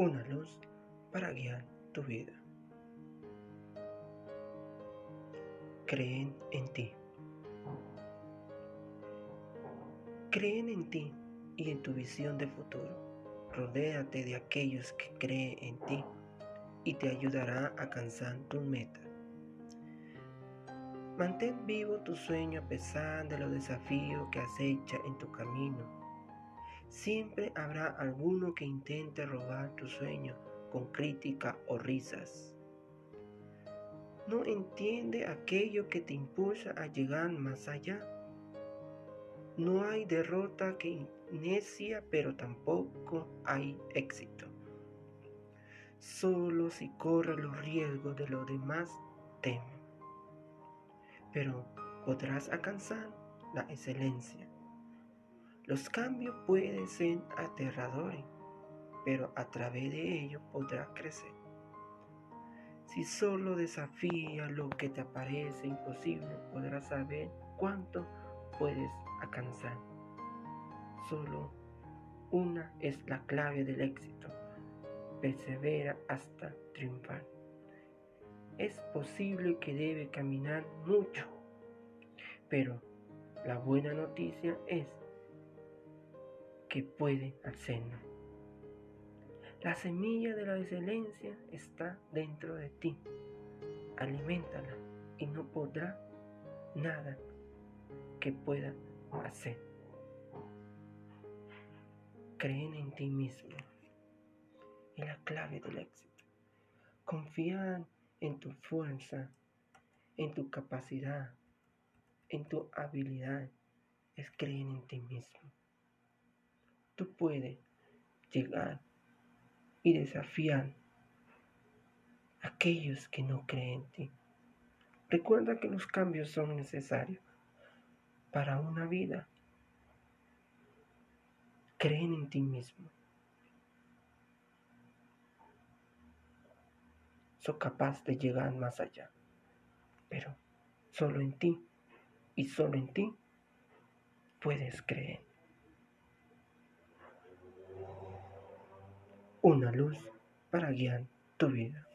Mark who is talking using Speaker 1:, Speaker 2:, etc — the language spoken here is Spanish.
Speaker 1: Una luz para guiar tu vida. Creen en ti. Creen en ti y en tu visión de futuro. Rodéate de aquellos que creen en ti y te ayudará a alcanzar tus metas. Mantén vivo tu sueño a pesar de los desafíos que acecha en tu camino. Siempre habrá alguno que intente robar tu sueño con crítica o risas. No entiende aquello que te impulsa a llegar más allá. No hay derrota que inicia, pero tampoco hay éxito. Solo si corre los riesgos de los demás temen. Pero podrás alcanzar la excelencia. Los cambios pueden ser aterradores, pero a través de ellos podrás crecer. Si solo desafías lo que te parece imposible, podrás saber cuánto puedes alcanzar. Solo una es la clave del éxito. Persevera hasta triunfar. Es posible que debe caminar mucho, pero la buena noticia es que puede hacerlo. La semilla de la excelencia está dentro de ti. Aliméntala y no podrá nada que pueda hacer. Creen en ti mismo. Es la clave del éxito. Confían en tu fuerza, en tu capacidad, en tu habilidad. Es creer en ti mismo. Tú puedes llegar y desafiar a aquellos que no creen en ti. Recuerda que los cambios son necesarios para una vida. Creen en ti mismo. Soy capaz de llegar más allá. Pero solo en ti y solo en ti puedes creer. Una luz para guiar tu vida.